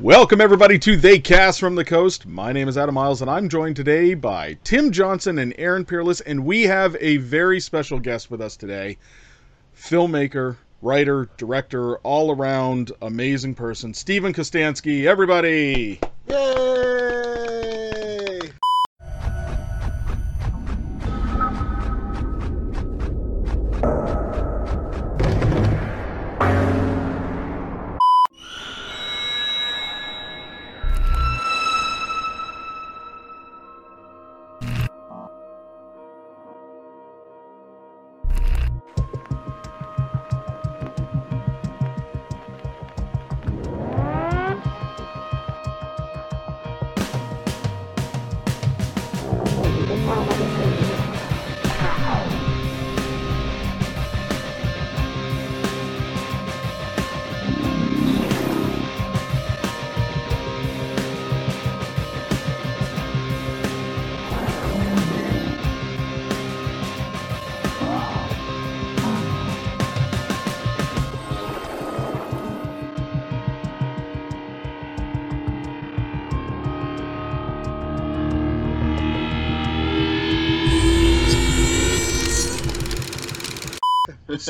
Welcome, everybody, to They Cast from the Coast. My name is Adam Miles, and I'm joined today by Tim Johnson and Aaron Peerless, and we have a very special guest with us today filmmaker, writer, director, all around amazing person, Steven Kostanski. Everybody! Yay!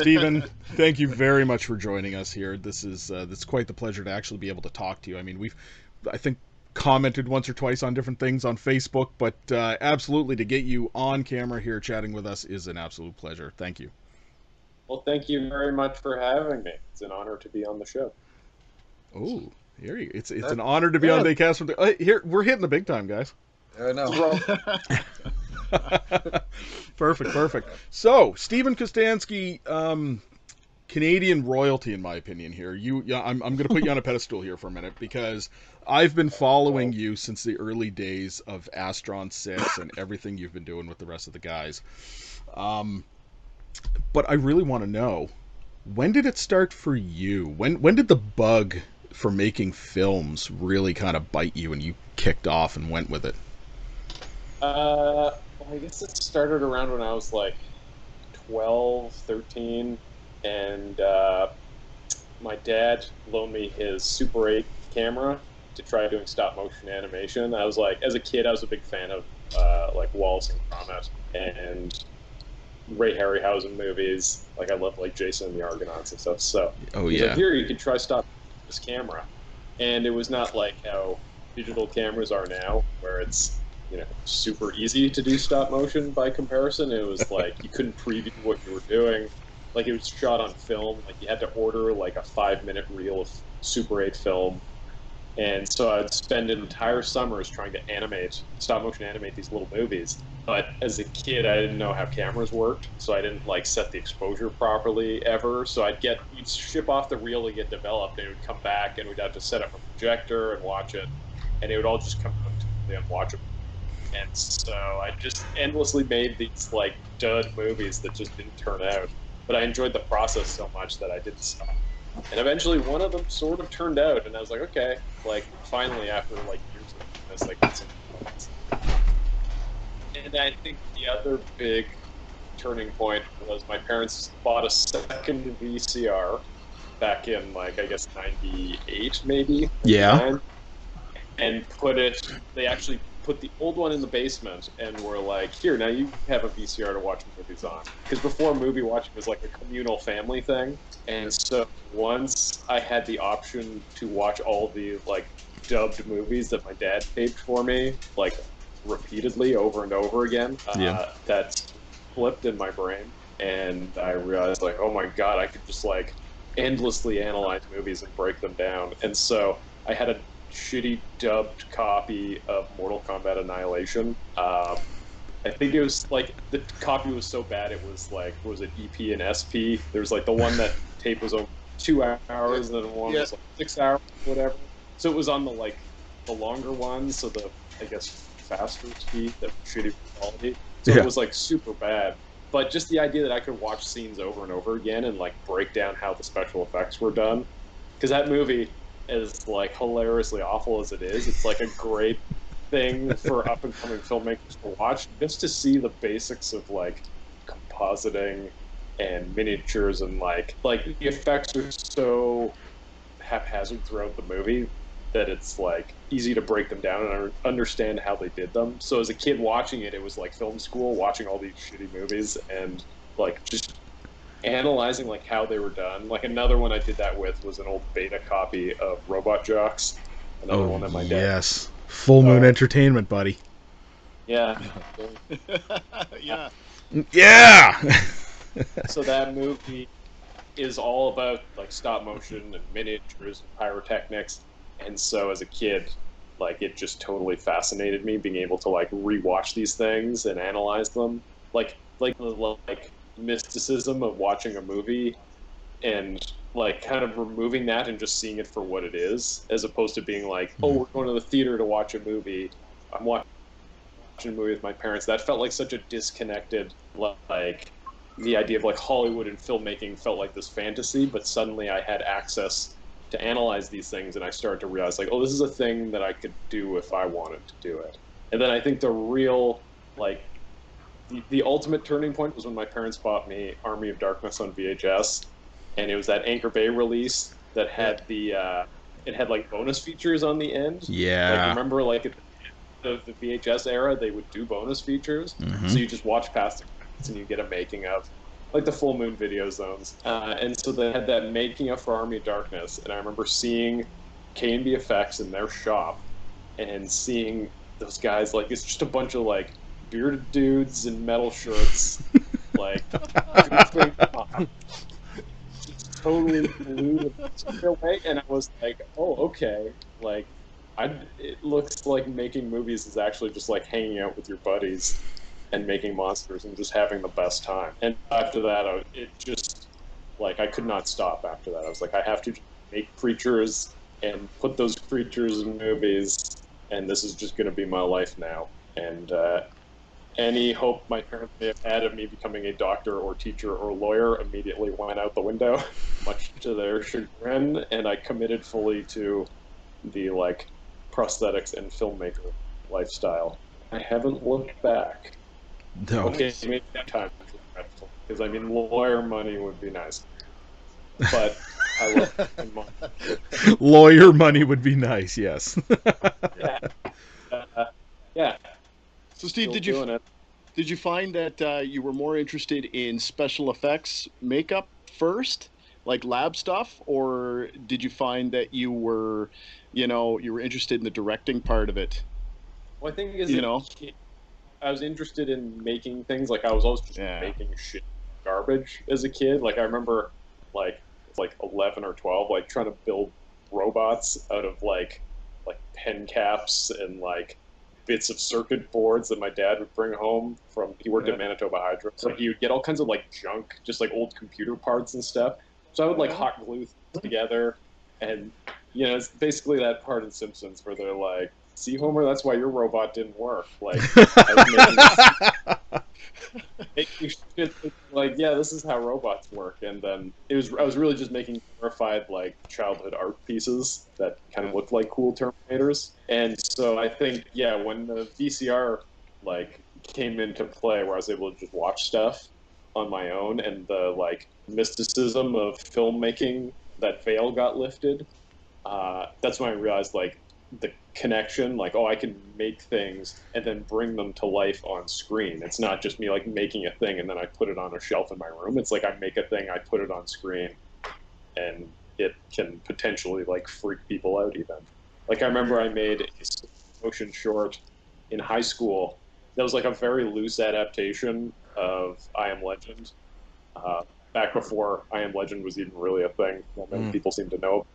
Steven, thank you very much for joining us here. This is uh, this is quite the pleasure to actually be able to talk to you. I mean, we've, I think, commented once or twice on different things on Facebook, but uh, absolutely to get you on camera here chatting with us is an absolute pleasure. Thank you. Well, thank you very much for having me. It's an honor to be on the show. Oh, here you, it's it's an honor to be on. Daycast from the. Uh, here we're hitting the big time, guys. I know. perfect, perfect. So, Steven Kostanski, um, Canadian royalty, in my opinion. Here, you, yeah, I'm, I'm going to put you on a pedestal here for a minute because I've been following you since the early days of Astron Six and everything you've been doing with the rest of the guys. Um, but I really want to know when did it start for you? When when did the bug for making films really kind of bite you and you kicked off and went with it? Uh, well, I guess it started around when I was like 12, 13, and uh, my dad loaned me his Super 8 camera to try doing stop motion animation. I was like, as a kid, I was a big fan of uh, like Wallace and Gromit and Ray Harryhausen movies. Like I love like Jason and the Argonauts and stuff. So Oh yeah, like, here you could try stop this camera, and it was not like how digital cameras are now, where it's you know super easy to do stop motion by comparison. It was like you couldn't preview what you were doing. Like it was shot on film. Like you had to order like a five minute reel of Super 8 film. And so I'd spend entire summers trying to animate, stop motion animate these little movies. But as a kid, I didn't know how cameras worked, so I didn't like set the exposure properly ever. So I'd get, we'd ship off the reel to get developed, and it would come back, and we'd have to set up a projector and watch it, and it would all just come out totally unwatchable. And so I just endlessly made these like dud movies that just didn't turn out. But I enjoyed the process so much that I didn't stop. And eventually, one of them sort of turned out, and I was like, okay, like finally after like years of this, like it's. And I think the other big turning point was my parents bought a second VCR back in like I guess '98 maybe. Yeah. And put it. They actually put the old one in the basement and were like, "Here, now you have a VCR to watch movies on." Because before movie watching was like a communal family thing, and so once I had the option to watch all the like dubbed movies that my dad taped for me, like repeatedly over and over again, uh, Yeah. that flipped in my brain, and I realized like, oh my god, I could just like endlessly analyze movies and break them down, and so I had a shitty dubbed copy of Mortal Kombat Annihilation. Um, I think it was like the copy was so bad it was like was it EP and SP? There was like the one that tape was over two hours, and then one Yeah. was like six hours, whatever. So it was on the like the longer one, so the I guess faster speed, the shitty quality. So Yeah. it was like super bad. But just the idea that I could watch scenes over and over again and like break down how the special effects were done, because that movie as like hilariously awful as it is, it's like a great thing for up and coming filmmakers to watch, just to see the basics of like compositing and miniatures and like like the effects are so haphazard throughout the movie that it's like easy to break them down and understand how they did them. So as a kid watching it, it was like film school, watching all these shitty movies and like just analyzing like how they were done. Like another one I did that with was an old beta copy of Robot Jox. Another oh one that my dad. yes, Full Moon Oh. Entertainment, buddy. Yeah. yeah. Yeah. so that movie is all about like stop motion and miniatures and pyrotechnics and so as a kid like it just totally fascinated me being able to like rewatch these things and analyze them like like the like mysticism of watching a movie and like kind of removing that and just seeing it for what it is as opposed to being like oh we're hmm. going to the theater to watch a movie. I'm watching a movie with my parents. That felt like such a disconnected like the idea of like Hollywood and filmmaking felt like this fantasy, but suddenly I had access to analyze these things, and I started to realize like, oh, this is a thing that I could do if I wanted to do it. And then I think the real like the, ultimate turning point was when my parents bought me Army of Darkness on VHS, and it was that Anchor Bay release that had the uh, it had like bonus features on the end. Like yeah. remember like at the, the VHS era, they would do bonus features. Mhm. So you just watch past the credits and you get a making of, like the full moon video zones. Uh, and so they had that making of for Army of Darkness, and I remember seeing KNB Effects in their shop, and seeing those guys like it's just a bunch of like bearded dudes in metal shirts, like totally blew the away, and I was like, oh okay, like. I, it looks like making movies is actually just like hanging out with your buddies and making monsters and just having the best time. And after that, I, it just like I could not stop. After that, I was like, I have to make creatures and put those creatures in movies, and this is just going to be my life now. And uh, any hope my parents may have had of me becoming a doctor or teacher or lawyer immediately went out the window, much to their chagrin. And I committed fully to the like prosthetics and filmmaker lifestyle. I haven't looked back. No. Okay, maybe that time because I mean lawyer money would be nice, but I love. Lawyer money would be nice. Yes. Yeah, uh, yeah. So Steve, still did you it. did you find that uh, you were more interested in special effects makeup first, like lab stuff, or did you find that you were, you know, you were interested in the directing part of it? Well, I think as You a know? kid, I was interested in making things. Like I was always just Yeah. making shit garbage as a kid. Like I remember, like like eleven or twelve, like trying to build robots out of like like pen caps and like bits of circuit boards that my dad would bring home from. He worked Yeah. at Manitoba Hydro, so he would get all kinds of like junk, just like old computer parts and stuff. So I would like hot glue things together, and you know, it's basically that part in Simpsons where they're like, "See, Homer, that's why your robot didn't work." Like, I was making, shit like, yeah, this is how robots work. And then it was, I was really just making glorified like childhood art pieces that kind of looked like cool Terminators. And so I think, yeah, when the VCR like came into play, where I was able to just watch stuff on my own, and the like mysticism of filmmaking that veil got lifted. Uh, that's when I realized like the connection like oh i can make things and then bring them to life on screen. It's not just me like making a thing and then i put it on a shelf in my room. It's like i make a thing i put it on screen and it can potentially like freak people out even. Like i remember i made a motion short in high school that was like a very loose adaptation of i am legend. Uh, back before i am legend was even really a thing that many Mm. people seem to know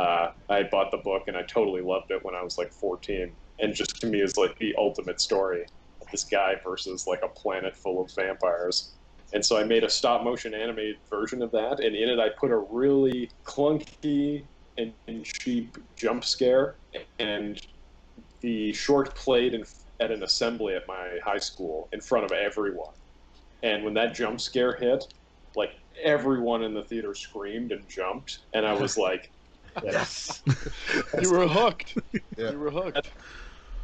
uh, I bought the book and I totally loved it when I was like 14. And just to me is like the ultimate story of this guy versus like a planet full of vampires. And so I made a stop motion animated version of that, and in it I put a really clunky and, and cheap jump scare. And the short played in, at an assembly at my high school in front of everyone. And when that jump scare hit, like everyone in the theater screamed and jumped, and I was like, Yes. you were hooked. Yeah. You were hooked.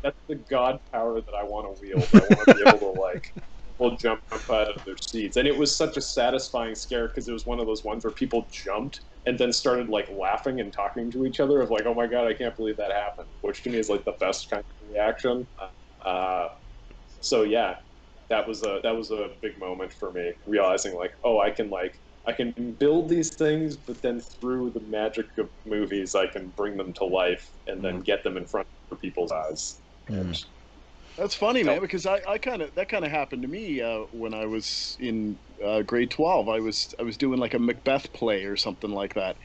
that's the god power that I want to wield. I want to be able to like, people jump up out of their seats, and it was such a satisfying scare because it was one of those ones where people jumped and then started like laughing and talking to each other of like, oh my god, I can't believe that happened, which to me is like the best kind of reaction. Uh, so yeah, that was a that was a big moment for me, realizing like, oh, I can like I can build these things, but then through the magic of movies, I can bring them to life and then get them in front of people's eyes. Mm. That's funny, man, because I, I kind of that kind of happened to me uh, when I was in uh, grade twelve. I was I was doing like a Macbeth play or something like that,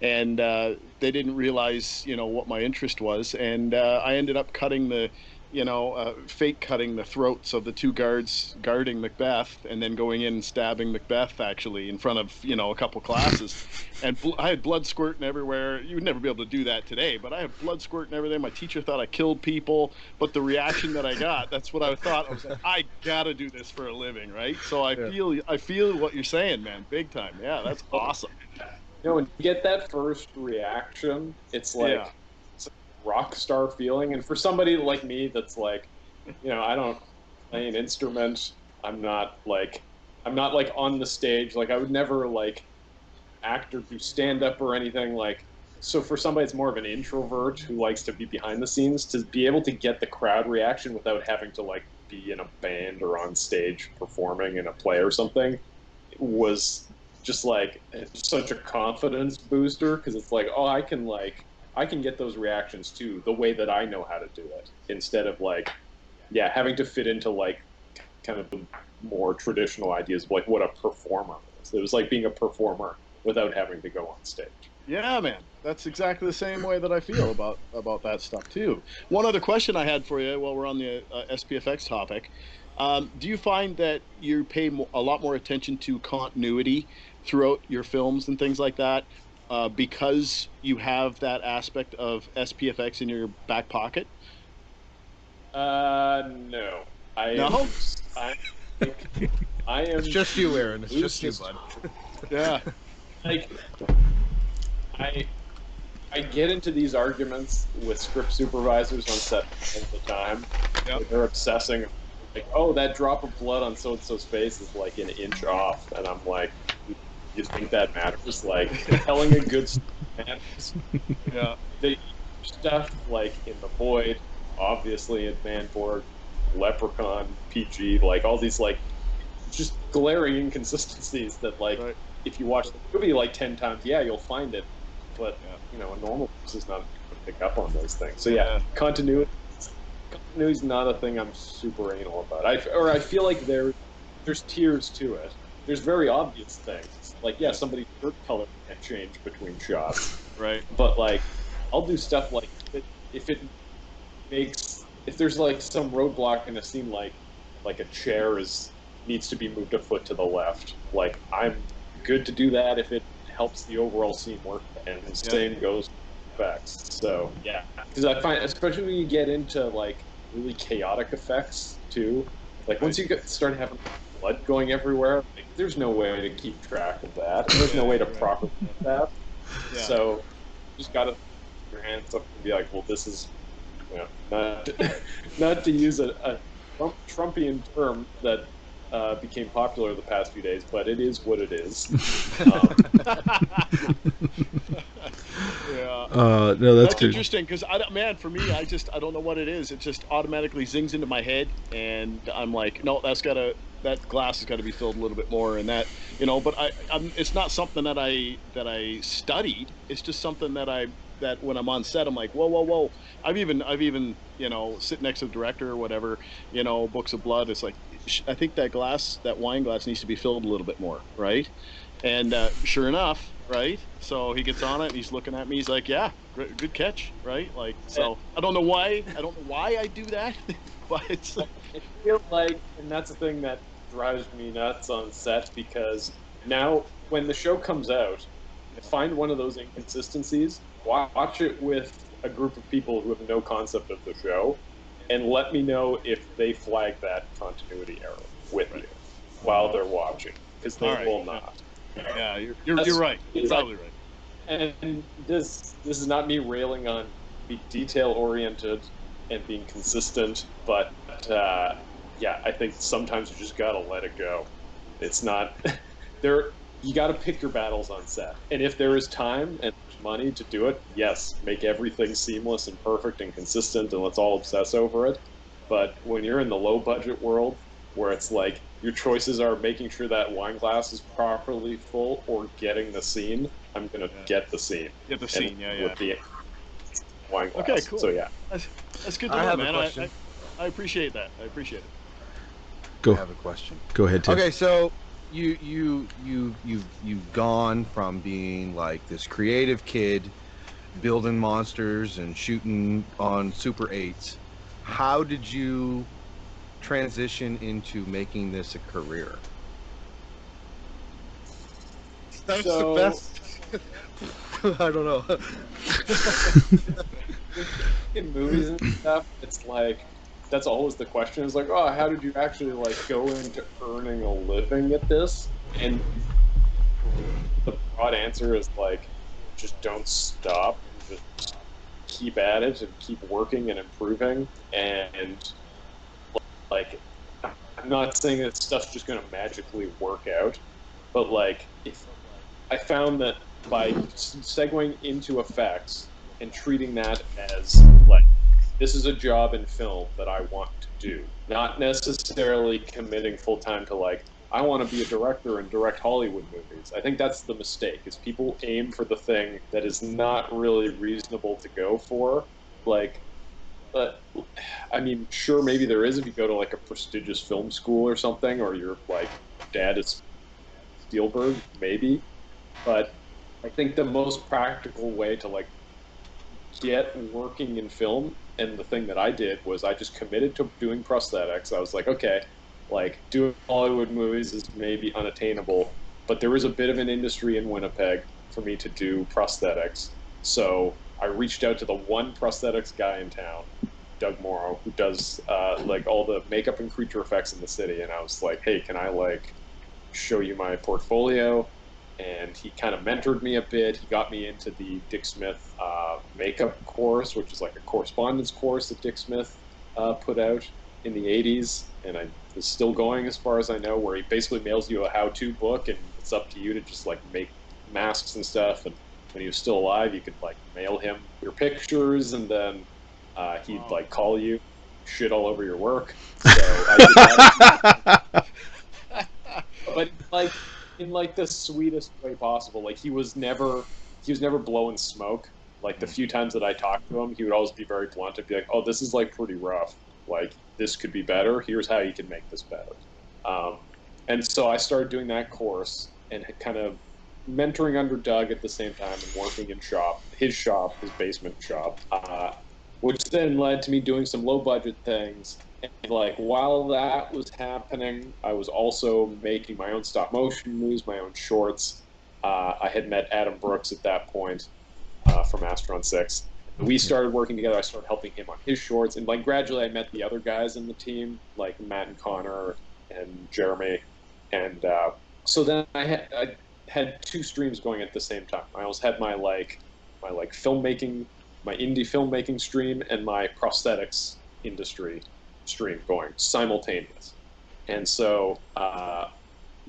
and uh, they didn't realize you know what my interest was, and uh, I ended up cutting the, you know, uh, fake cutting the throats of the two guards guarding Macbeth, and then going in and stabbing Macbeth actually in front of you know a couple classes, and bl- I had blood squirting everywhere. You would never be able to do that today, but I had blood squirting everything. My teacher thought I killed people, but the reaction that I got, that's what I thought. I was like, I gotta do this for a living, right? So I Yeah. feel I feel what you're saying, man, big time. Yeah, that's awesome. You know, when you get that first reaction, it's like Yeah. Rock star feeling. And for somebody like me, that's like, you know, I don't play an instrument. I'm not like, I'm not like on the stage. Like I would never like act or do stand up or anything. Like, so for somebody that's more of an introvert who likes to be behind the scenes, to be able to get the crowd reaction without having to like be in a band or on stage performing in a play or something was just like such a confidence booster because it's like oh i can like i can get those reactions too the way that i know how to do it instead of like yeah having to fit into like kind of the more traditional ideas of like what a performer is. It was like being a performer without having to go on stage. Yeah, man, that's exactly the same way that I feel about about that stuff too. One other question I had for you while we're on the uh, SPFX topic: um, Do you find that you pay mo- a lot more attention to continuity throughout your films and things like that uh, because you have that aspect of SPFX in your back pocket? uh no i No? i i am It's just you, Aaron. It's just you, bud. Yeah, like I I get into these arguments with script supervisors on set all the time. Yep. They're obsessing like, oh, that drop of blood on so and so's face is like an inch off, and I'm like, you think that matters? Like telling a good story matters. yeah, The stuff like in the void, obviously in Manborg, Leprechaun, PG, like all these like just glaring inconsistencies that like Right. if you watch the movie like ten times, yeah, you'll find it, but Yeah. you know a normal person is not going to pick up on those things. So yeah, Yeah. continuity. Continuity is not a thing I'm super anal about. I or I feel like there there's tiers to it. There's very obvious things. Like yeah, somebody's shirt color can change between shots. Right. but like I'll do stuff like if it, if it makes if there's like some roadblock in a scene like like a chair is needs to be moved a foot to the left like I'm good to do that if it helps the overall scene work and the same goes for effects. So yeah. Because I find especially when you get into like really chaotic effects too. Like once you get start having blood going everywhere like, there's no way to keep track of that there's no way to properly do that Yeah. so you just gotta your hands up and be like, well, this is, you know, not not to use a, a Trump, Trumpian term that uh, became popular the past few days, but it is what it is. Um, yeah. Uh, no, that's, That's, interesting because I don't- man, for me, I just I don't know what it is. It just automatically zings into my head, and I'm like, no, that's gotta that glass has got to be filled a little bit more, and that you know. But I, I'm, it's not something that I that I studied. It's just something that I that when I'm on set, I'm like, whoa, whoa, whoa. I've even I've even you know sit next to the director or whatever, you know, books of blood. It's like I think that glass, that wine glass, needs to be filled a little bit more, right? And uh, sure enough, right? So he gets on it and he's looking at me. He's like, "Yeah, gr- good catch, right?" Like, so I don't know why. I don't know why I do that, but it's I feel like, and that's the thing that drives me nuts on set because now when the show comes out, find one of those inconsistencies, watch it with a group of people who have no concept of the show, and let me know if they flag that continuity error with you while they're watching, because they right. will not. yeah, you're you're, you're right. You're probably right. And this this is not me railing on be detail oriented and being consistent, but uh, yeah, I think sometimes you just gotta let it go. It's not there. you got to pick your battles on set. And if there is time and money to do it, yes, make everything seamless and perfect and consistent, and let's all obsess over it. But when you're in the low budget world, where it's like your choices are making sure that wine glass is properly full or getting the scene, I'm gonna Yeah. get the scene. Yeah, the scene. Yeah, yeah. With the wine glass. Okay, cool. So yeah. That's, that's good to I know, have a man. I. I, I appreciate that. I appreciate it. Go. I have a question. Go ahead, Tim. Okay, so you you you you've you've gone from being like this creative kid building monsters and shooting on super eights. How did you transition into making this a career? That's So- the best. I don't know. in movies and stuff, it's like that's always the question. Is like, oh, how did you actually like go into earning a living at this? And the broad answer is like, just don't stop. Just keep at it and keep working and improving. And like, I'm not saying that stuff's just gonna magically work out, but like, if I found that by segueing into effects and treating that as like this is a job in film that I want to do, not necessarily committing full time to like I want to be a director and direct Hollywood movies. I think that's the mistake. Is people aim for the thing that is not really reasonable to go for, like. But I mean, sure, maybe there is if you go to like a prestigious film school or something, or your like dad is Spielberg, maybe. But I think the most practical way to like get working in film and the thing that I did was I just committed to doing prosthetics. I was like, okay, like doing Hollywood movies is maybe unattainable, but there is a bit of an industry in Winnipeg for me to do prosthetics. So I reached out to the one prosthetics guy in town, Doug Morrow, who does uh, like all the makeup and creature effects in the city, and I was like, hey, can I like show you my portfolio? And he kind of mentored me a bit. He got me into the Dick Smith uh, makeup course, which is like a correspondence course that Dick Smith uh, put out in the 80s, and I is still going as far as I know, where he basically mails you a how-to book, and it's up to you to just like make masks and stuff. And when he was still alive, you could like mail him your pictures, and then uh, he'd Wow. like call you, shit all over your work. So I did that but like in like the sweetest way possible. Like he was never he was never blowing smoke. Like the few times that I talked to him, he would always be very blunt and be like, "Oh, this is like pretty rough. Like this could be better. Here's how you can make this better." Um, and so I started doing that course and kind of mentoring under Doug at the same time and working in shop, his shop, his basement shop, uh, which then led to me doing some low budget things and like while that was happening, I was also making my own stop motion movies, my own shorts. Uh, I had met Adam Brooks at that point uh, from Astron Six. We started working together. I started helping him on his shorts, and like gradually, I met the other guys in the team, like Matt and Connor and Jeremy, and uh, so then I had, I had two streams going at the same time. I always had my like my like filmmaking, my indie filmmaking stream, and my prosthetics industry stream going simultaneous. And so, uh,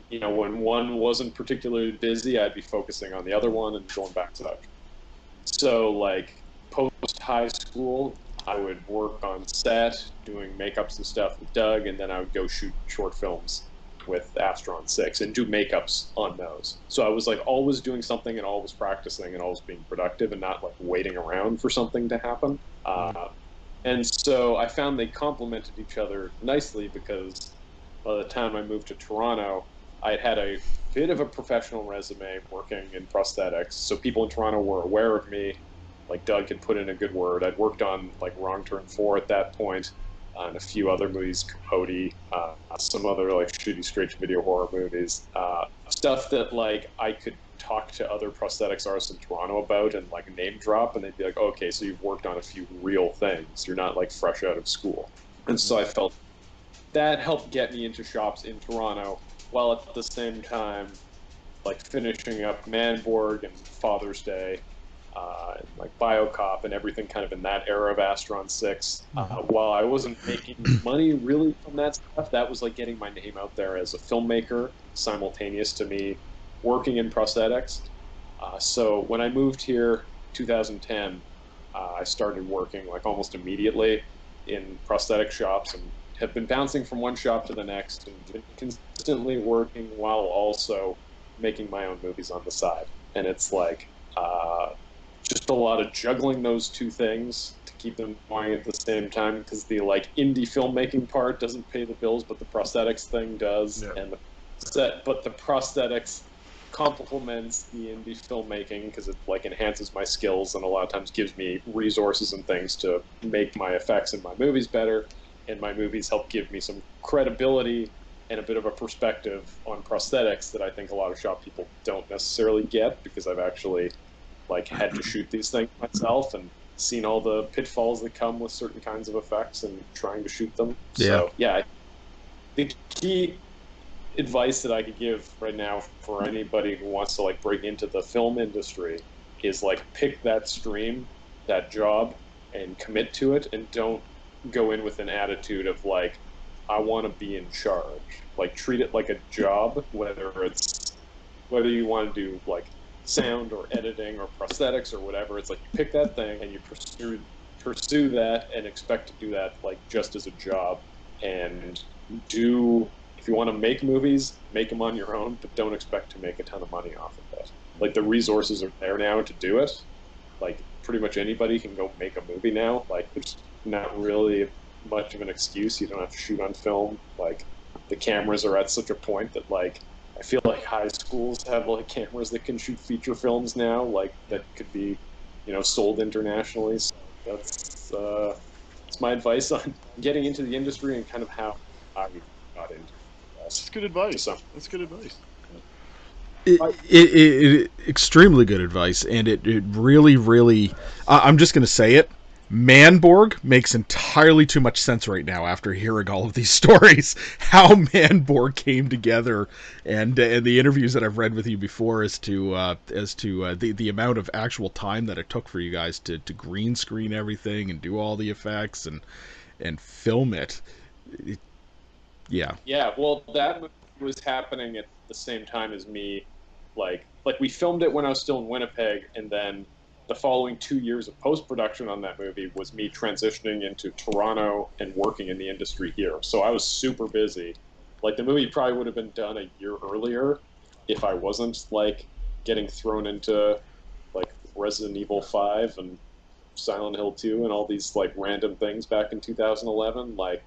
you know, when one wasn't particularly busy, I'd be focusing on the other one and going back to that. So, like, post high school, I would work on set, doing makeups and stuff with Doug, and then I would go shoot short films with Astron 6 and do makeups on those. So I was like always doing something and always practicing and always being productive and not like waiting around for something to happen. Uh, and so I found they complemented each other nicely because by the time I moved to Toronto, I had had a bit of a professional resume working in prosthetics. So people in Toronto were aware of me. Like Doug had put in a good word. I'd worked on like Wrong Turn 4 at that point, uh, and a few other movies, Capote, uh, some other like shitty straight video horror movies. Uh, stuff that like I could talk to other prosthetics artists in Toronto about and like name drop, and they'd be like, okay, so you've worked on a few real things. You're not like fresh out of school. And so I felt that helped get me into shops in Toronto, while at the same time, like finishing up Manborg and Father's Day, uh, and like Biocop and everything kind of in that era of Astron 6. Uh, while I wasn't making money really from that stuff, that was like getting my name out there as a filmmaker, simultaneous to me working in prosthetics. Uh, so when I moved here, 2010, uh, I started working like almost immediately in prosthetic shops and have been bouncing from one shop to the next and been consistently working while also making my own movies on the side. And it's like uh, just a lot of juggling those two things to keep them going at the same time because the like indie filmmaking part doesn't pay the bills, but the prosthetics thing does, Yeah. and the set, but the prosthetics complements the indie filmmaking because it like enhances my skills and a lot of times gives me resources and things to make my effects in my movies better and my movies help give me some credibility and a bit of a perspective on prosthetics that I think a lot of shop people don't necessarily get because I've actually like had to shoot these things myself and seen all the pitfalls that come with certain kinds of effects and trying to shoot them. So yeah, the key advice that I could give right now for anybody who wants to like break into the film industry is like pick that stream, that job, and commit to it, and don't go in with an attitude of like I want to be in charge. Like treat it like a job, whether it's whether you want to do like sound or editing or prosthetics or whatever. It's like you pick that thing and you pursue pursue that and expect to do that like just as a job and do if you want to make movies, make them on your own, but don't expect to make a ton of money off of it. Like the resources are there now to do it. Like pretty much anybody can go make a movie now. Like there's not really much of an excuse. You don't have to shoot on film. Like the cameras are at such a point that like I feel like high schools have like cameras that can shoot feature films now, like that could be, you know, sold internationally. So that's uh, that's my advice on getting into the industry and kind of how I got into That's good advice. That's good advice. It, it, it, it, extremely good advice, and it, it really, really. I, I'm just going to say it. Manborg makes entirely too much sense right now after hearing all of these stories. How Manborg came together, and and the interviews that I've read with you before as to uh, as to uh, the the amount of actual time that it took for you guys to, to green screen everything and do all the effects and and film it. it yeah, Yeah, well, that was happening at the same time as me. Like, like we filmed it when I was still in Winnipeg, and then the following two years of post production on that movie was me transitioning into Toronto and working in the industry here. So I was super busy. Like the movie probably would have been done a year earlier if I wasn't like getting thrown into like Resident Evil Five and Silent Hill Two and all these like random things back in 2011. Like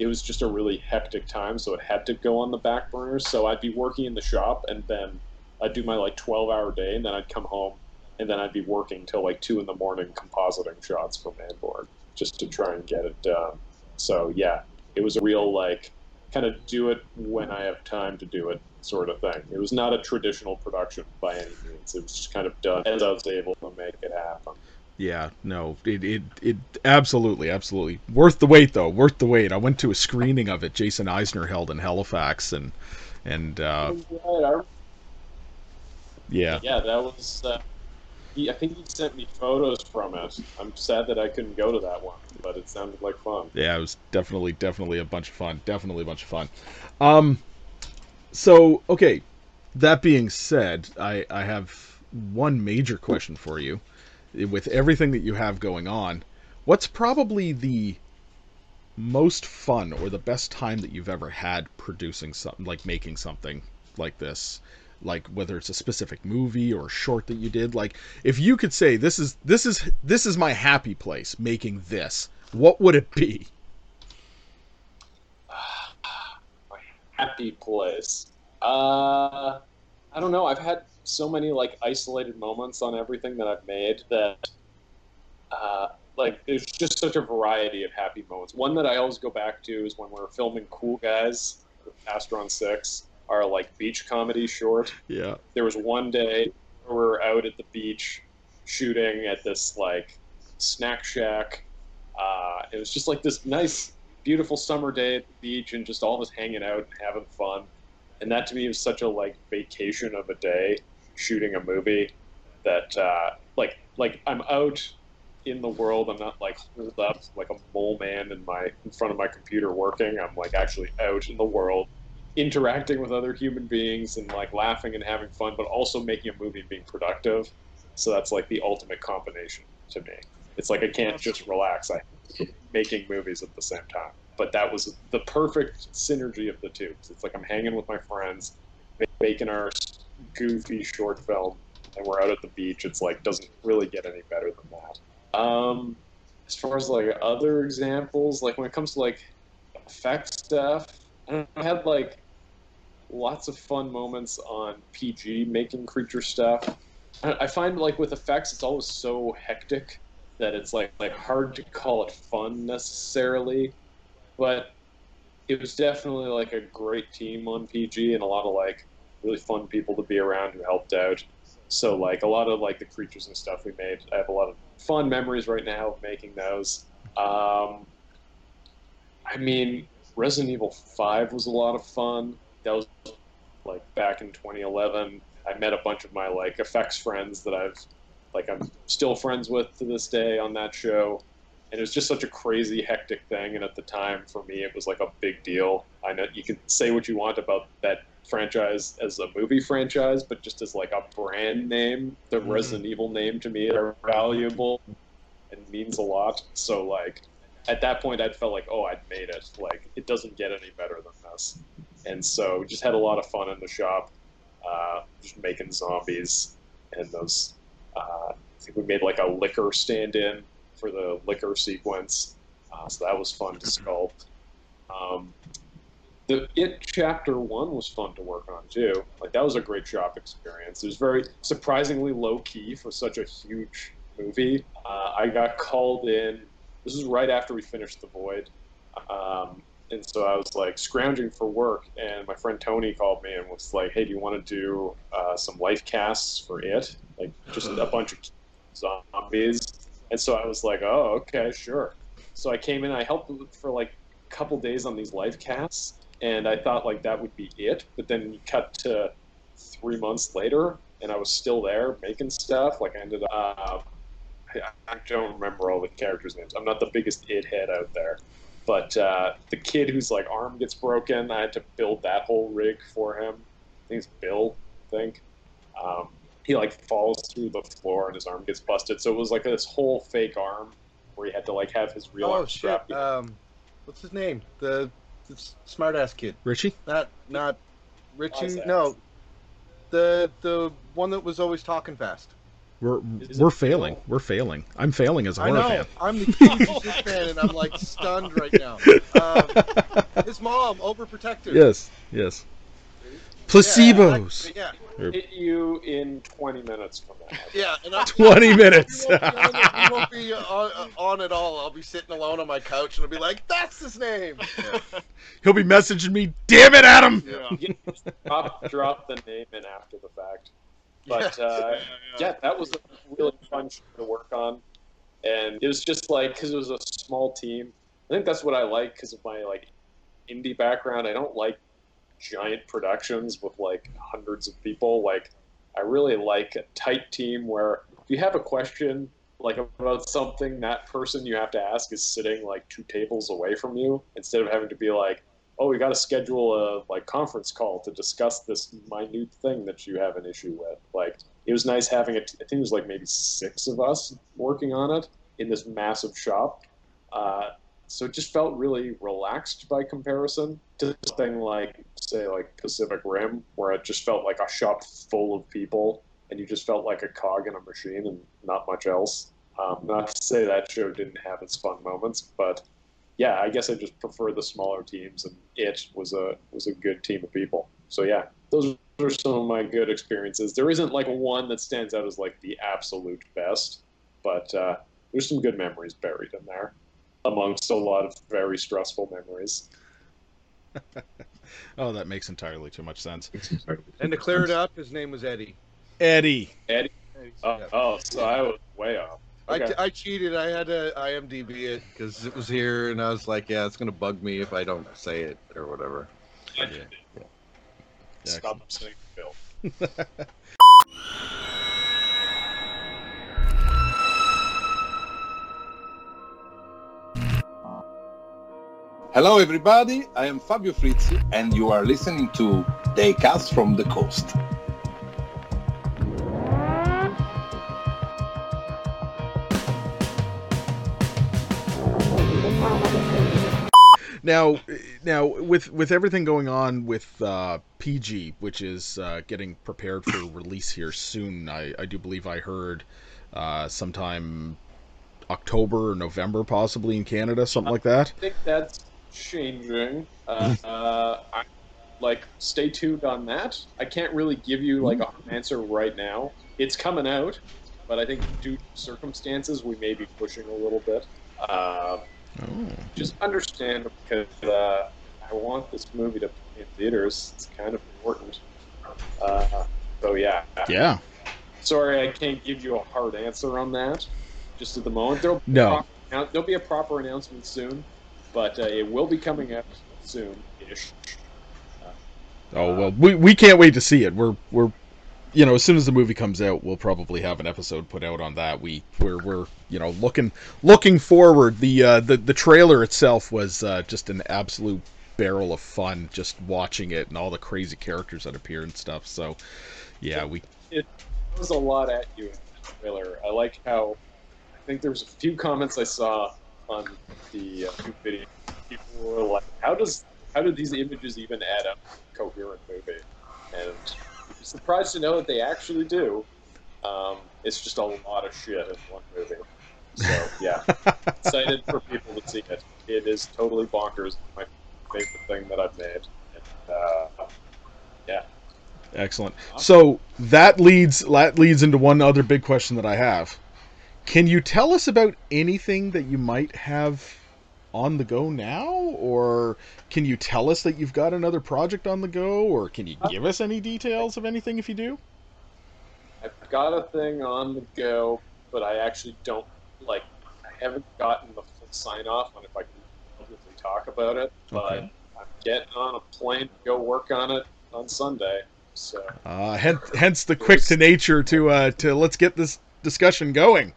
it was just a really hectic time, so it had to go on the back burner. So I'd be working in the shop, and then I'd do my like 12 hour day, and then I'd come home, and then I'd be working till like two in the morning compositing shots for Manborg just to try and get it done. So yeah, it was a real like kind of do it when I have time to do it sort of thing. It was not a traditional production by any means. It was just kind of done as I was able to make it happen. Yeah, no, it, it it absolutely, absolutely worth the wait though, worth the wait. I went to a screening of it. Jason Eisener held in Halifax, and and uh, yeah, Yeah, that was. Uh, he, I think he sent me photos from it. I'm sad that I couldn't go to that one, but it sounded like fun. yeah, it was definitely, definitely a bunch of fun. Definitely a bunch of fun. Um, so okay, that being said, I I have one major question for you. With everything that you have going on, what's probably the most fun or the best time that you've ever had producing something like making something like this like whether it's a specific movie or short that you did like if you could say this is this is this is my happy place making this what would it be Happy place. Uh, I don't know. I've had so many like isolated moments on everything that I've made that, uh, like, there's just such a variety of happy moments. One that I always go back to is when we we're filming Cool Guys Astron Six, our like beach comedy short. yeah there was one day we were out at the beach shooting at this like snack shack. Uh, it was just like this nice, beautiful summer day at the beach, and just all of us hanging out and having fun. And that to me was such a like vacation of a day shooting a movie that uh, like like I'm out in the world. I'm not like holed up like a mole man in my in front of my computer working. I'm like actually out in the world interacting with other human beings and like laughing and having fun, but also making a movie and being productive. So that's like the ultimate combination to me. It's like I can't just relax. I making movies at the same time. But that was the perfect synergy of the two. It's like I'm hanging with my friends, making our goofy short film, and we're out at the beach. It's like doesn't really get any better than that. Um, as far as like other examples, like when it comes to like effect stuff, I, I had like lots of fun moments on PG making creature stuff. I I find like with effects, it's always so hectic that it's like like hard to call it fun necessarily, but it was definitely like a great team on PG and a lot of like really fun people to be around who helped out. So like a lot of like the creatures and stuff we made, I have a lot of fun memories right now of making those. Um, I mean, Resident Evil Five was a lot of fun. That was like back in 2011. I met a bunch of my like effects friends that I've like I'm still friends with to this day on that show. And it was just such a crazy, hectic thing. And at the time, for me, it was like a big deal. I know you can say what you want about that franchise as a movie franchise, but just as like a brand name, the Mhm. Resident Evil name to me are valuable and means a lot. So like at that point, I'd felt like, oh, I'd made it. Like it doesn't get any better than this. And so we just had a lot of fun in the shop, uh, just making zombies and those. Uh, I think we made like a Licker stand-in for the Licker sequence, uh, so that was fun to sculpt. Um, the It Chapter One was fun to work on too. Like that was a great shop experience. It was very surprisingly low key for such a huge movie. Uh, I got called in. This is right after we finished The Void, um, and so I was like scrounging for work, and my friend Tony called me and was like, "Hey, do you want to do uh, some life casts for it? Like just a bunch of zombies?" And so I was like, "Oh, okay, sure." So I came in. I helped for like a couple days on these life casts, and I thought like that would be it. But then you cut to three months later, and I was still there making stuff. Like I ended up. Uh, I- don't remember all the characters' names. I'm not the biggest it head out there. But uh, the kid whose like arm gets broken, I had to build that whole rig for him. I think it's Bill. I think um, he like falls through the floor and his arm gets busted. So it was like this whole fake arm where he had to like have his real Oh arm shit! strapped. Um, what's his name? The smart ass kid. Richie? Not not Richie. Wozak. No, the the one that was always talking fast. We're Is we're it- failing. We're failing. I'm failing as a I horror know. fan. I'm the hugest fan, and I'm like stunned right now. Um, his mom overprotective. Yes, yes. Yeah, Placebos. Yeah, Hit you in 20 minutes from now. yeah. And I'm, 20 minutes. He won't be, on, the- won't be on, on at all. I'll be sitting alone on my couch, and I'll be like, "That's his name." He'll be messaging me. Damn it, Adam! Yeah. You can drop, drop the name in after the fact. But uh, yeah, that was a really fun show to work on, and it was just like because it was a small team. I think that's what I like because of my like indie background. I don't like giant productions with like hundreds of people. Like I really like a tight team where if you have a question like about something, that person you have to ask is sitting like two tables away from you instead of having to be like, oh, we got to schedule a like conference call to discuss this minute thing that you have an issue with. Like it was nice having it. I think it was like maybe six of us working on it in this massive shop. Uh, so it just felt really relaxed by comparison to something like, say, like Pacific Rim, where it just felt like a shop full of people, and you just felt like a cog in a machine and not much else. Um, not to say that show didn't have its fun moments, but yeah, I guess I just prefer the smaller teams, and it was a was a good team of people. So yeah, those are some of my good experiences. There isn't like one that stands out as like the absolute best, but uh, there's some good memories buried in there, amongst a lot of very stressful memories. Oh, that makes entirely too much sense. And to clear it up, his name was Eddie. Eddie. Eddie, oh, Yeah. oh so I was way off. I, Okay. I cheated. I had to IMDb it because it was here, and I was like, "Yeah, it's gonna bug me if I don't say it or whatever." Yeah. Stop saying Bill. Hello, everybody. I am Fabio Frizzi, and you are listening to Daycast from the Coast. Now, now with with everything going on with uh, PG, which is uh, getting prepared for release here soon, I, I do believe I heard uh, sometime October or November, possibly in Canada, something like that. I think that's changing. Uh, uh, I, like, stay tuned on that. I can't really give you like an answer right now. It's coming out, but I think due to circumstances, we may be pushing a little bit. Uh, Oh. just understand because uh, I want this movie to play in theaters. It's kind of important. Uh, so yeah. Yeah. Sorry, I can't give you a hard answer on that. Just at the moment, there'll No. proper, there'll be a proper announcement soon, but uh, it will be coming out soon-ish. Oh well, we, we can't wait to see it. We're we're you know as soon as the movie comes out, we'll probably have an episode put out on that. We we're we're you know looking looking forward. The uh, the the trailer itself was uh, just an absolute barrel of fun just watching it and all the crazy characters that appear and stuff. So yeah, we it was a lot at you in the trailer. I like how I think there was a few comments I saw on the uh, video. People were like, "How does how did these images even add up to a coherent movie?" And you're surprised to know that they actually do. Um, it's just a lot of shit in one movie. So yeah, excited for people to see it. It is totally bonkers. My favorite thing that I've made. And, uh, excellent. So that leads that leads into one other big question that I have. Can you tell us about anything that you might have on the go now or can you tell us that you've got another project on the go or can you give us any details of anything if you do I've got a thing on the go, but I actually don't like. I haven't gotten the full sign off on if I can publicly talk about it. But Okay. I'm getting on a plane to go work on it on Sunday. So uh, hence, hence the quick to nature to uh, to let's get this discussion going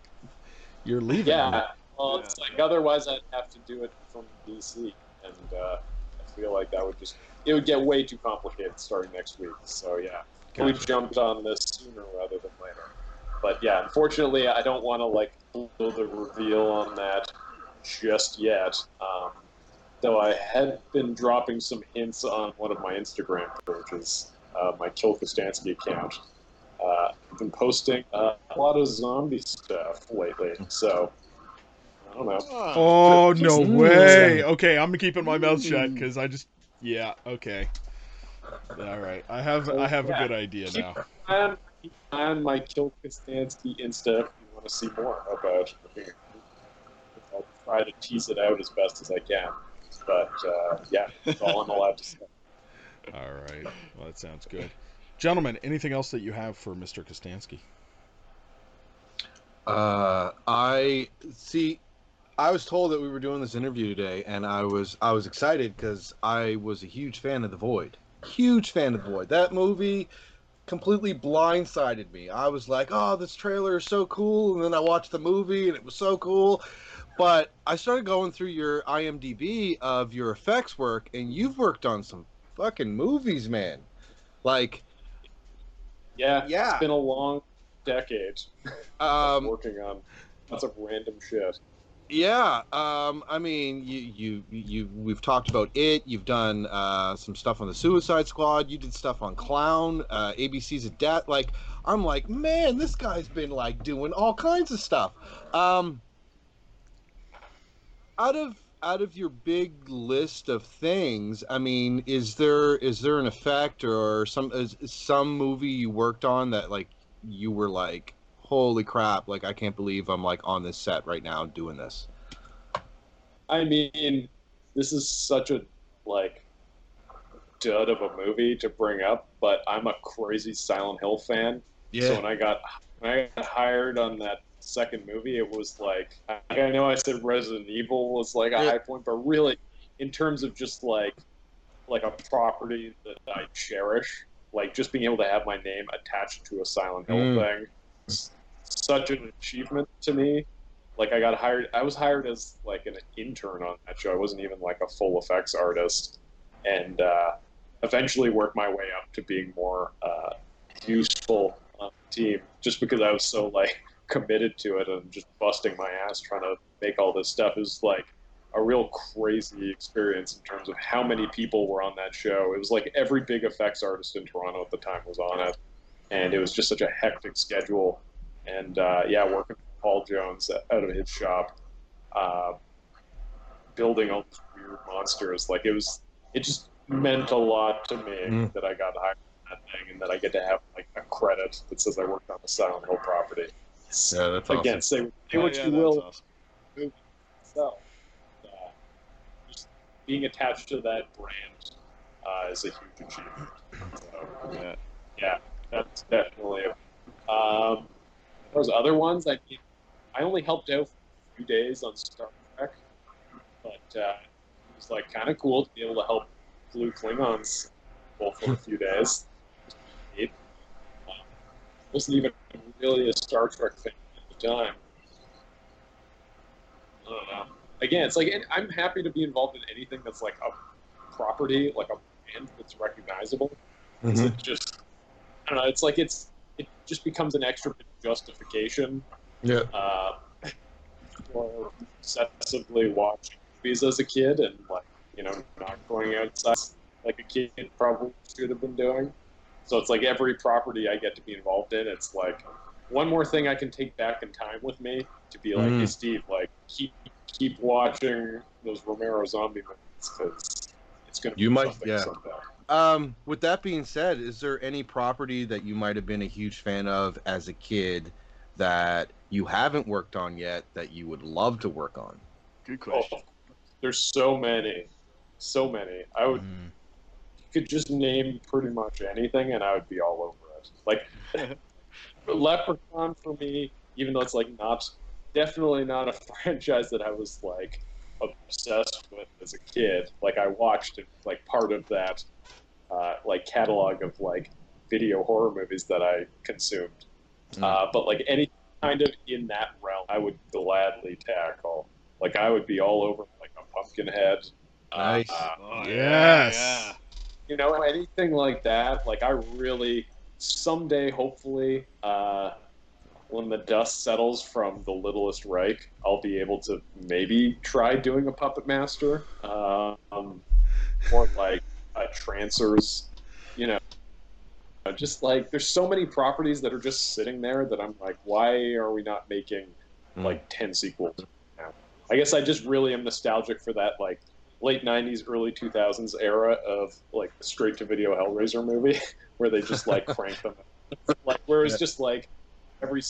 you're leaving yeah, well, it's like otherwise I'd have to do it from DC, and uh, I feel like that would just it would get way too complicated starting next week. So yeah, we jumped on this sooner rather than later. But yeah, unfortunately, I don't want to like blow the reveal on that just yet. Um, though I had been dropping some hints on one of my Instagram pages, uh, my Kill Kostanski account. Uh, I've been posting uh, a lot of zombie stuff lately, so I don't know. oh no Just- way okay i'm keeping my mouth shut because i just yeah okay all right i have i have a good idea Keep now on, keep on my Kill Kostanski Insta if you want to see more about it. I'll try to tease it out as best as I can. But uh, yeah, that's all I'm allowed to say. all right well that sounds good gentlemen anything else that you have for mr kostanski Uh, I see. I was told that we were doing this interview today, and I was I was excited because I was a huge fan of The Void. Huge fan of The Void. That movie completely blindsided me. I was like, "Oh, this trailer is so cool," and then I watched the movie, and it was so cool. But I started going through your IMDb of your effects work, and you've worked on some fucking movies, man. Like, Yeah, Yeah. it's been a long decade um, working on lots of random shit. Yeah, um, I mean, you, you, you, we've talked about it. You've done uh, some stuff on the Suicide Squad. You did stuff on Clown, uh, ABC's of Death. Like, I'm like, man, this guy's been like doing all kinds of stuff. Um, out of out of your big list of things, I mean, is there is there an effect or some is, is some movie you worked on that like you were like, holy crap, like I can't believe I'm like on this set right now doing this. I mean, this is such a like dud of a movie to bring up, but I'm a crazy Silent Hill fan. Yeah. So when I got when I got hired on that second movie, it was like I know I said Resident Evil was like a Yeah. high point, but really, in terms of just like like a property that I cherish, like just being able to have my name attached to a Silent Hill Mm. thing, such an achievement to me. like I got hired. I was hired as like an intern on that show. I wasn't even like a full effects artist, and uh, eventually worked my way up to being more uh, useful on the team. Just because I was so like committed to it and just busting my ass trying to make all this stuff is like a real crazy experience in terms of how many people were on that show. It was like every big effects artist in Toronto at the time was on it, and it was just such a hectic schedule. And uh, yeah, working with Paul Jones out of his shop, uh, building all these weird monsters, like it was, it just meant a lot to me Mm. that I got hired on that thing and that I get to have like a credit that says I worked on the Silent Hill property. Yeah, that's Again, say, say Oh, what yeah, you will awesome. so, uh, just being attached to that brand uh, is a huge achievement. So, Yeah. yeah, that's definitely. A, um, those other ones, I mean, I only helped out for a few days on Star Trek, but uh, it was like kind of cool to be able to help Blue Klingons for a few days. Wasn't even really a Star Trek fan at the time. I don't know. Again, it's like I'm happy to be involved in anything that's like a property, like a brand that's recognizable. Mhm. It just, I don't know. It's like it's it just becomes an extra bit of justification Yeah. uh, for obsessively watching movies as a kid and like you know not going outside like a kid probably should have been doing. So it's like every property I get to be involved in, it's like one more thing I can take back in time with me to be like, Mm. hey Steve, like keep keep watching those Romero zombie movies because it's gonna You be might- something yeah. someday. Um, with that being said, is there any property that you might have been a huge fan of as a kid that you haven't worked on yet that you would love to work on? Good Oh, question. there's so many, so many. I would Mm. You could just name pretty much anything and I would be all over it. Like Leprechaun for me, even though it's like not definitely not a franchise that I was like obsessed with as a kid. Like I watched it like part of that uh, like catalog of like video horror movies that I consumed. Mm. Uh, but like any kind of in that realm, I would gladly tackle. Like I would be all over like a Pumpkinhead. Nice. Uh, Oh, Yes. You know anything like that like i really someday hopefully uh, when the dust settles from the littlest reich i'll be able to maybe try doing a puppet master um, or like uh, trancers you know just like there's so many properties that are just sitting there that i'm like why are we not making Mm. like 10 sequels now i guess i just really am nostalgic for that like late 90s early 2000s era of like straight to video hellraiser movie where they just like crank them like where it was Yeah. just like every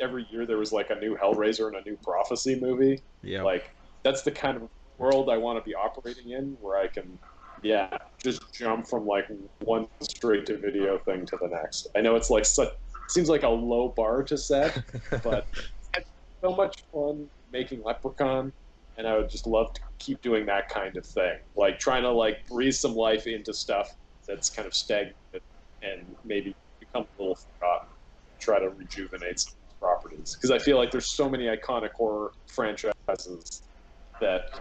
every year there was like a new hellraiser and a new prophecy movie Yeah. like that's the kind of world i want to be operating in where i can yeah just jump from like one straight to video thing to the next i know it's like such seems like a low bar to set but it's so much fun making leprechaun and i would just love to keep doing that kind of thing like trying to like breathe some life into stuff that's kind of stagnant and maybe become a little forgotten try to rejuvenate some of these properties because i feel like there's so many iconic horror franchises that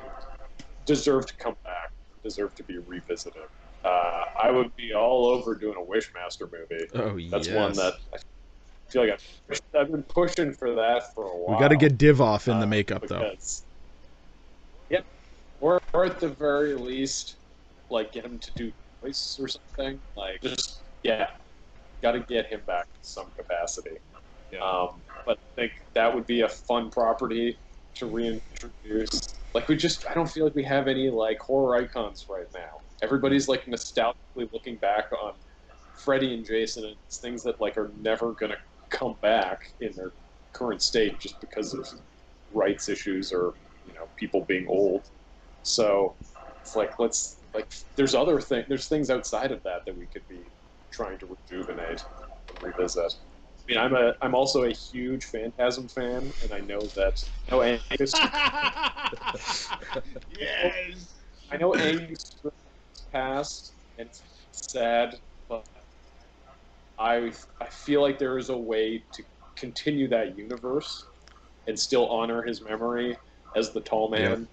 deserve to come back deserve to be revisited uh, i would be all over doing a wishmaster movie oh yeah. that's yes. one that I feel like I've, I've been pushing for that for a while. we got to get Divoff in the uh, makeup though. Yeah, or, or at the very least, like get him to do voice or something. Like just yeah, got to get him back to some capacity. Yeah. Um, but I think that would be a fun property to reintroduce. Like we just, I don't feel like we have any like horror icons right now. Everybody's like nostalgically looking back on Freddy and Jason and it's things that like are never gonna come back in their current state just because of rights issues or know people being old. So it's like let's like there's other thing there's things outside of that that we could be trying to rejuvenate and revisit. I mean, I'm a I'm also a huge Phantasm fan, and I know that I know Angus yes. I know Angus passed, and it's sad, but I I feel like there is a way to continue that universe and still honor his memory as the tall man.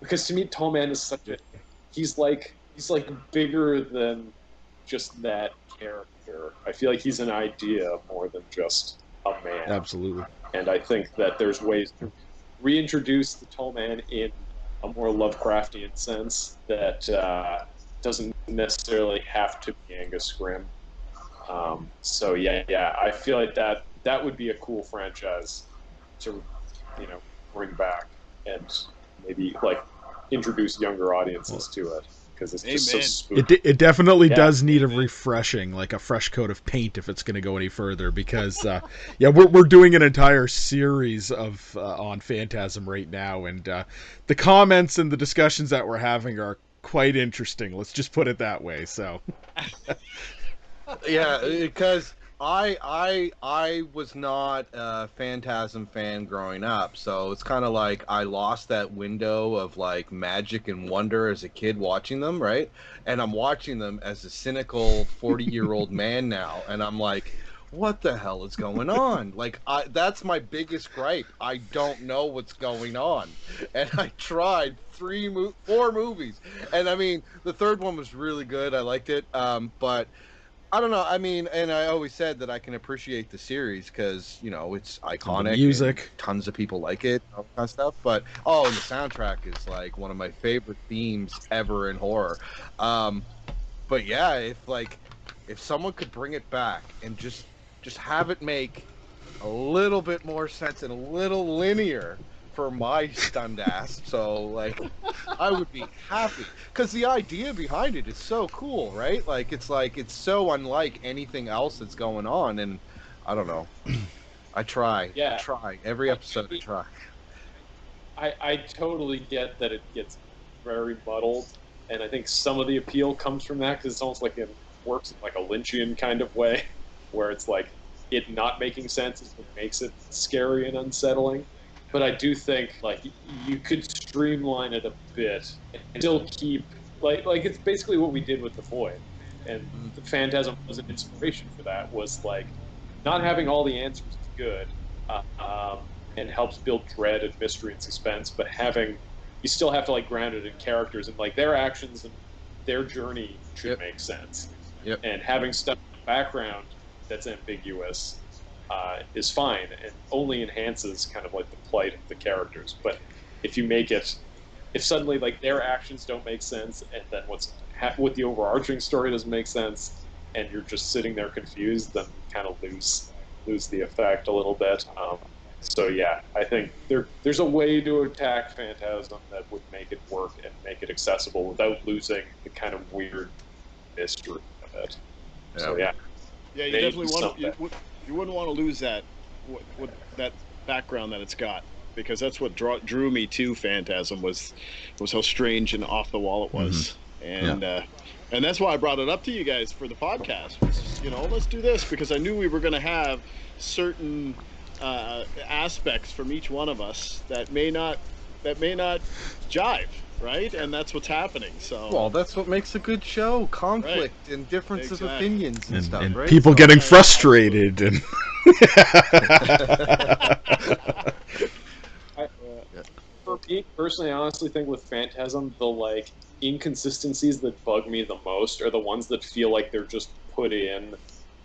Because to me, tall man is such a he's like he's like bigger than just that character. I feel like he's an idea more than just a man. Absolutely. And I think that there's ways to reintroduce the tall man in a more Lovecraftian sense that uh, doesn't necessarily have to be Angus Scrimm. Um, so yeah, yeah, I feel like that that would be a cool franchise to you know bring back and maybe like introduce younger audiences to it because it's just Amen. so spooky. It, de- it definitely Yeah. does need a refreshing, like a fresh coat of paint, if it's going to go any further. Because uh, yeah, we're we're doing an entire series of uh, on Phantasm right now, and uh, the comments and the discussions that we're having are quite interesting. Let's just put it that way. So yeah, because I I I was not a Phantasm fan growing up, so it's kind of like I lost that window of like magic and wonder as a kid watching them, right? And I'm watching them as a cynical 40 year old man now, and I'm like. What the hell is going on? Like, I, that's my biggest gripe. I don't know what's going on, and I tried three, mo- four movies, and I mean, the third one was really good. I liked it, um, but I don't know. I mean, and I always said that I can appreciate the series because you know it's iconic, music. tons of people like it, all that kind of stuff. But oh, and the soundtrack is like one of my favorite themes ever in horror. Um, but yeah, if like if someone could bring it back and just just have it make a little bit more sense and a little linear for my stunned ass, so like I would be happy because the idea behind it is so cool, right? Like it's like it's so unlike anything else that's going on, and I don't know. I try, Yeah. I try every episode. I try. I, I totally get that it gets very muddled, and I think some of the appeal comes from that because it's almost like it works in like a Lynchian kind of way, where it's like it not making sense is what makes it scary and unsettling. But I do think like you could streamline it a bit and still keep like like it's basically what we did with the Void, and the Phantasm was an inspiration for that. Was like not having all the answers is good. Uh, um, and helps build dread and mystery and suspense, but having you still have to like ground it in characters and like their actions and their journey should Yep. make sense. Yep. And having stuff in the background that's ambiguous uh, is fine and only enhances kind of like the plight of the characters. But if you make it, if suddenly like their actions don't make sense and then what's ha- what the overarching story doesn't make sense, and you're just sitting there confused, then you kind of lose lose the effect a little bit. Um, so yeah, I think there there's a way to attack Phantasm that would make it work and make it accessible without losing the kind of weird mystery of it. So yeah, Yeah, you Maybe definitely want something. You, would- you wouldn't want to lose that what, what that background that it's got because that's what draw, drew me to Phantasm was was how strange and off the wall it was, and uh, and that's why I brought it up to you guys for the podcast. was just, you know, let's do this because I knew we were going to have certain uh, aspects from each one of us that may not that may not jive, right? And that's what's happening. So Well, that's what makes a good show: conflict and difference of opinions and, and, stuff, and right? people So- getting frustrated and I, uh, for me personally, I honestly think with Phantasm, the like inconsistencies that bug me the most are the ones that feel like they're just put in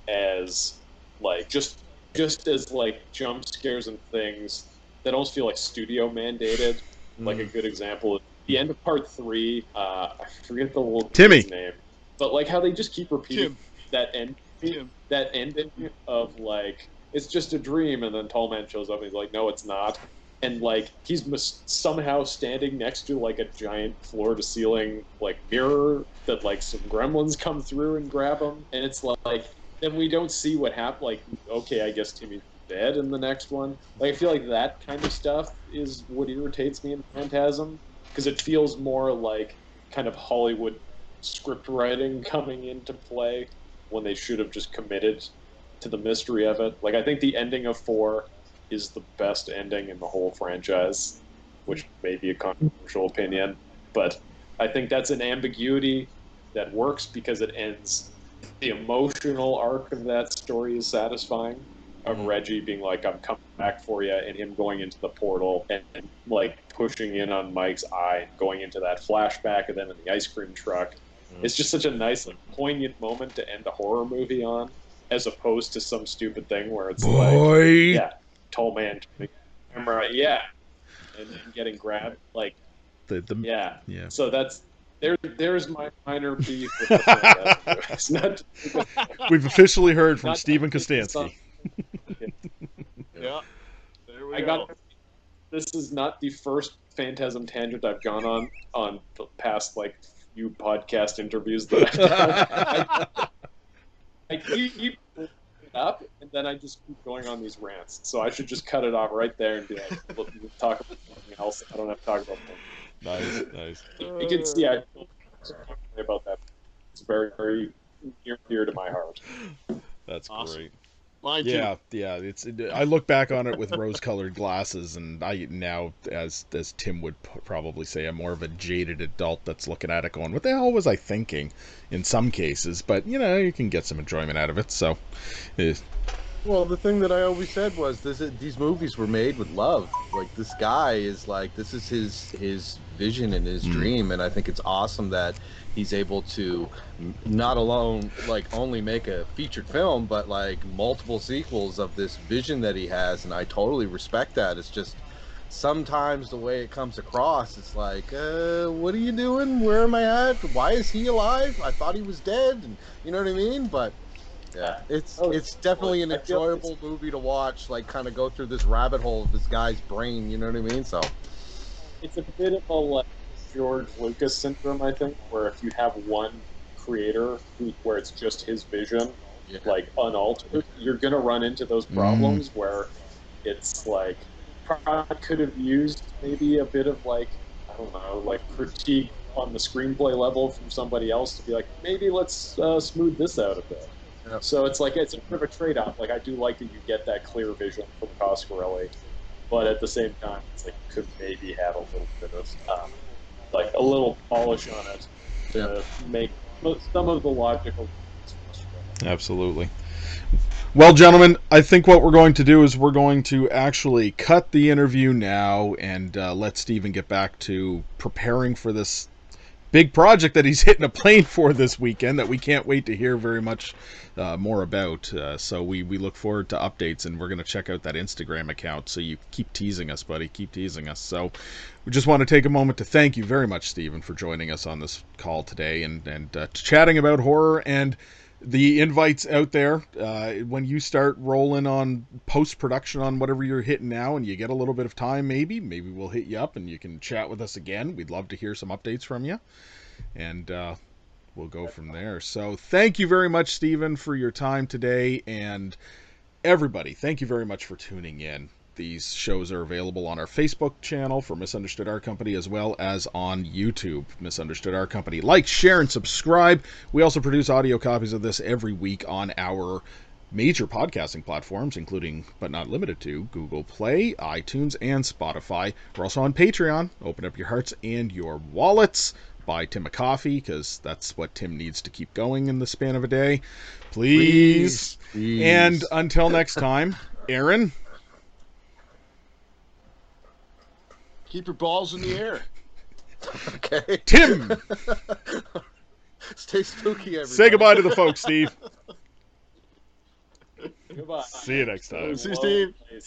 as like just just as like jump scares and things that almost feel like studio mandated. Like a good example, the end of part three. Uh, I forget the little Timmy. kid's name, but like how they just keep repeating Tim, that end Tim. that ending of like it's just a dream and then tall man shows up and he's like no it's not and like he's mis- somehow standing next to like a giant floor to ceiling like mirror that like some gremlins come through and grab him and it's like then we don't see what happened like okay i guess timmy's dead in the next one like i feel like that kind of stuff is what irritates me in phantasm because it feels more like kind of hollywood script writing coming into play when they should have just committed to the mystery of it. Like I think the ending of four is the best ending in the whole franchise, which may be a controversial opinion, but I think that's an ambiguity that works because it ends the emotional arc of that story is satisfying. Of Reggie being like, "I'm coming back for you," and him going into the portal and, and like pushing in on Mike's eye, and going into that flashback of them in the ice cream truck. Mm. It's just such a nice, like, poignant moment to end a horror movie on, as opposed to some stupid thing where it's like, Boy. yeah, tall man, camera, yeah, and then getting grabbed, like, The, the, yeah. yeah. So that's there. There's my minor beef with the Not We've officially heard from Steven it's Kostanski. Yeah. There we I go. got. This is not the first Phantasm tangent I've gone on on the past like few podcast interviews that I've done. I, I keep keep it up, and then I just keep going on these rants. So I should just cut it off right there and be like, "Look, we'll talk about something else. I don't have to talk about that. nice, nice. You can see I feel about that. It's very, very near dear to my heart. That's Awesome. great. Mine too. Yeah, yeah. It's. It, I look back on it with rose-colored glasses, and I now, as as Tim would p- probably say, I'm more of a jaded adult that's looking at it, going, "What the hell was I thinking?" In some cases, but you know, you can get some enjoyment out of it. So, eh, Well, the thing that I always said was this: these movies were made with love. Like this guy is like this is his his vision and his Mm. dream, and I think it's awesome that he's able to not alone like only make a featured film, but like multiple sequels of this vision that he has, and I totally respect that. It's just sometimes the way it comes across, it's like, uh, what are you doing? Where am I at? Why is he alive? I thought he was dead, and you know what I mean? But yeah, it's Oh, it's definitely an I feel it's- enjoyable movie to watch. Like, kind of go through this rabbit hole of this guy's brain. You know what I mean? So It's a bit of a like George Lucas syndrome, I think, where if you have one creator who, where it's just his vision, yeah, like unaltered, you're gonna run into those problems where it's like probably could have used maybe a bit of like I don't know, like critique on the screenplay level from somebody else to be like maybe let's uh, smooth this out a bit. Yeah. So it's like it's a bit of a trade-off. Like I do like that you get that clear vision from Coscarelli, but at the same time, it's like could maybe have a little bit of um, like a little polish on it to make some of the logical. Absolutely. Well, gentlemen, I think what we're going to do is we're going to actually cut the interview now and uh, let Steven get back to preparing for this big project that he's hitting a plane for this weekend that we can't wait to hear very much uh, more about. Uh, so we, we look forward to updates and we're going to check out that Instagram account. So you keep teasing us, buddy. Keep teasing us. So we just want to take a moment to thank you very much, Steven, for joining us on this call today and, and uh, chatting about horror and the invites out there uh, when you start rolling on post production on whatever you're hitting now and you get a little bit of time maybe maybe we'll hit you up and you can chat with us again. We'd love to hear some updates from you. And uh, we'll go from there. So thank you very much steven for your time today. And everybody thank you very much for tuning in these shows are available on our Facebook channel for Misunderstood Art Company as well as on YouTube, Misunderstood Art Company. Like, share, and subscribe. We also produce audio copies of this every week on our major podcasting platforms, including but not limited to Google Play, iTunes, and Spotify. We're also on Patreon. Open up your hearts and your wallets. Buy Tim a coffee because that's what Tim needs to keep going in the span of a day. Please. Please. And until next time, Aaron. Keep your balls in the air. okay, Tim, stay spooky, everybody. say goodbye to the folks, Steve. Goodbye. See you next time. See you, Steve. Hello,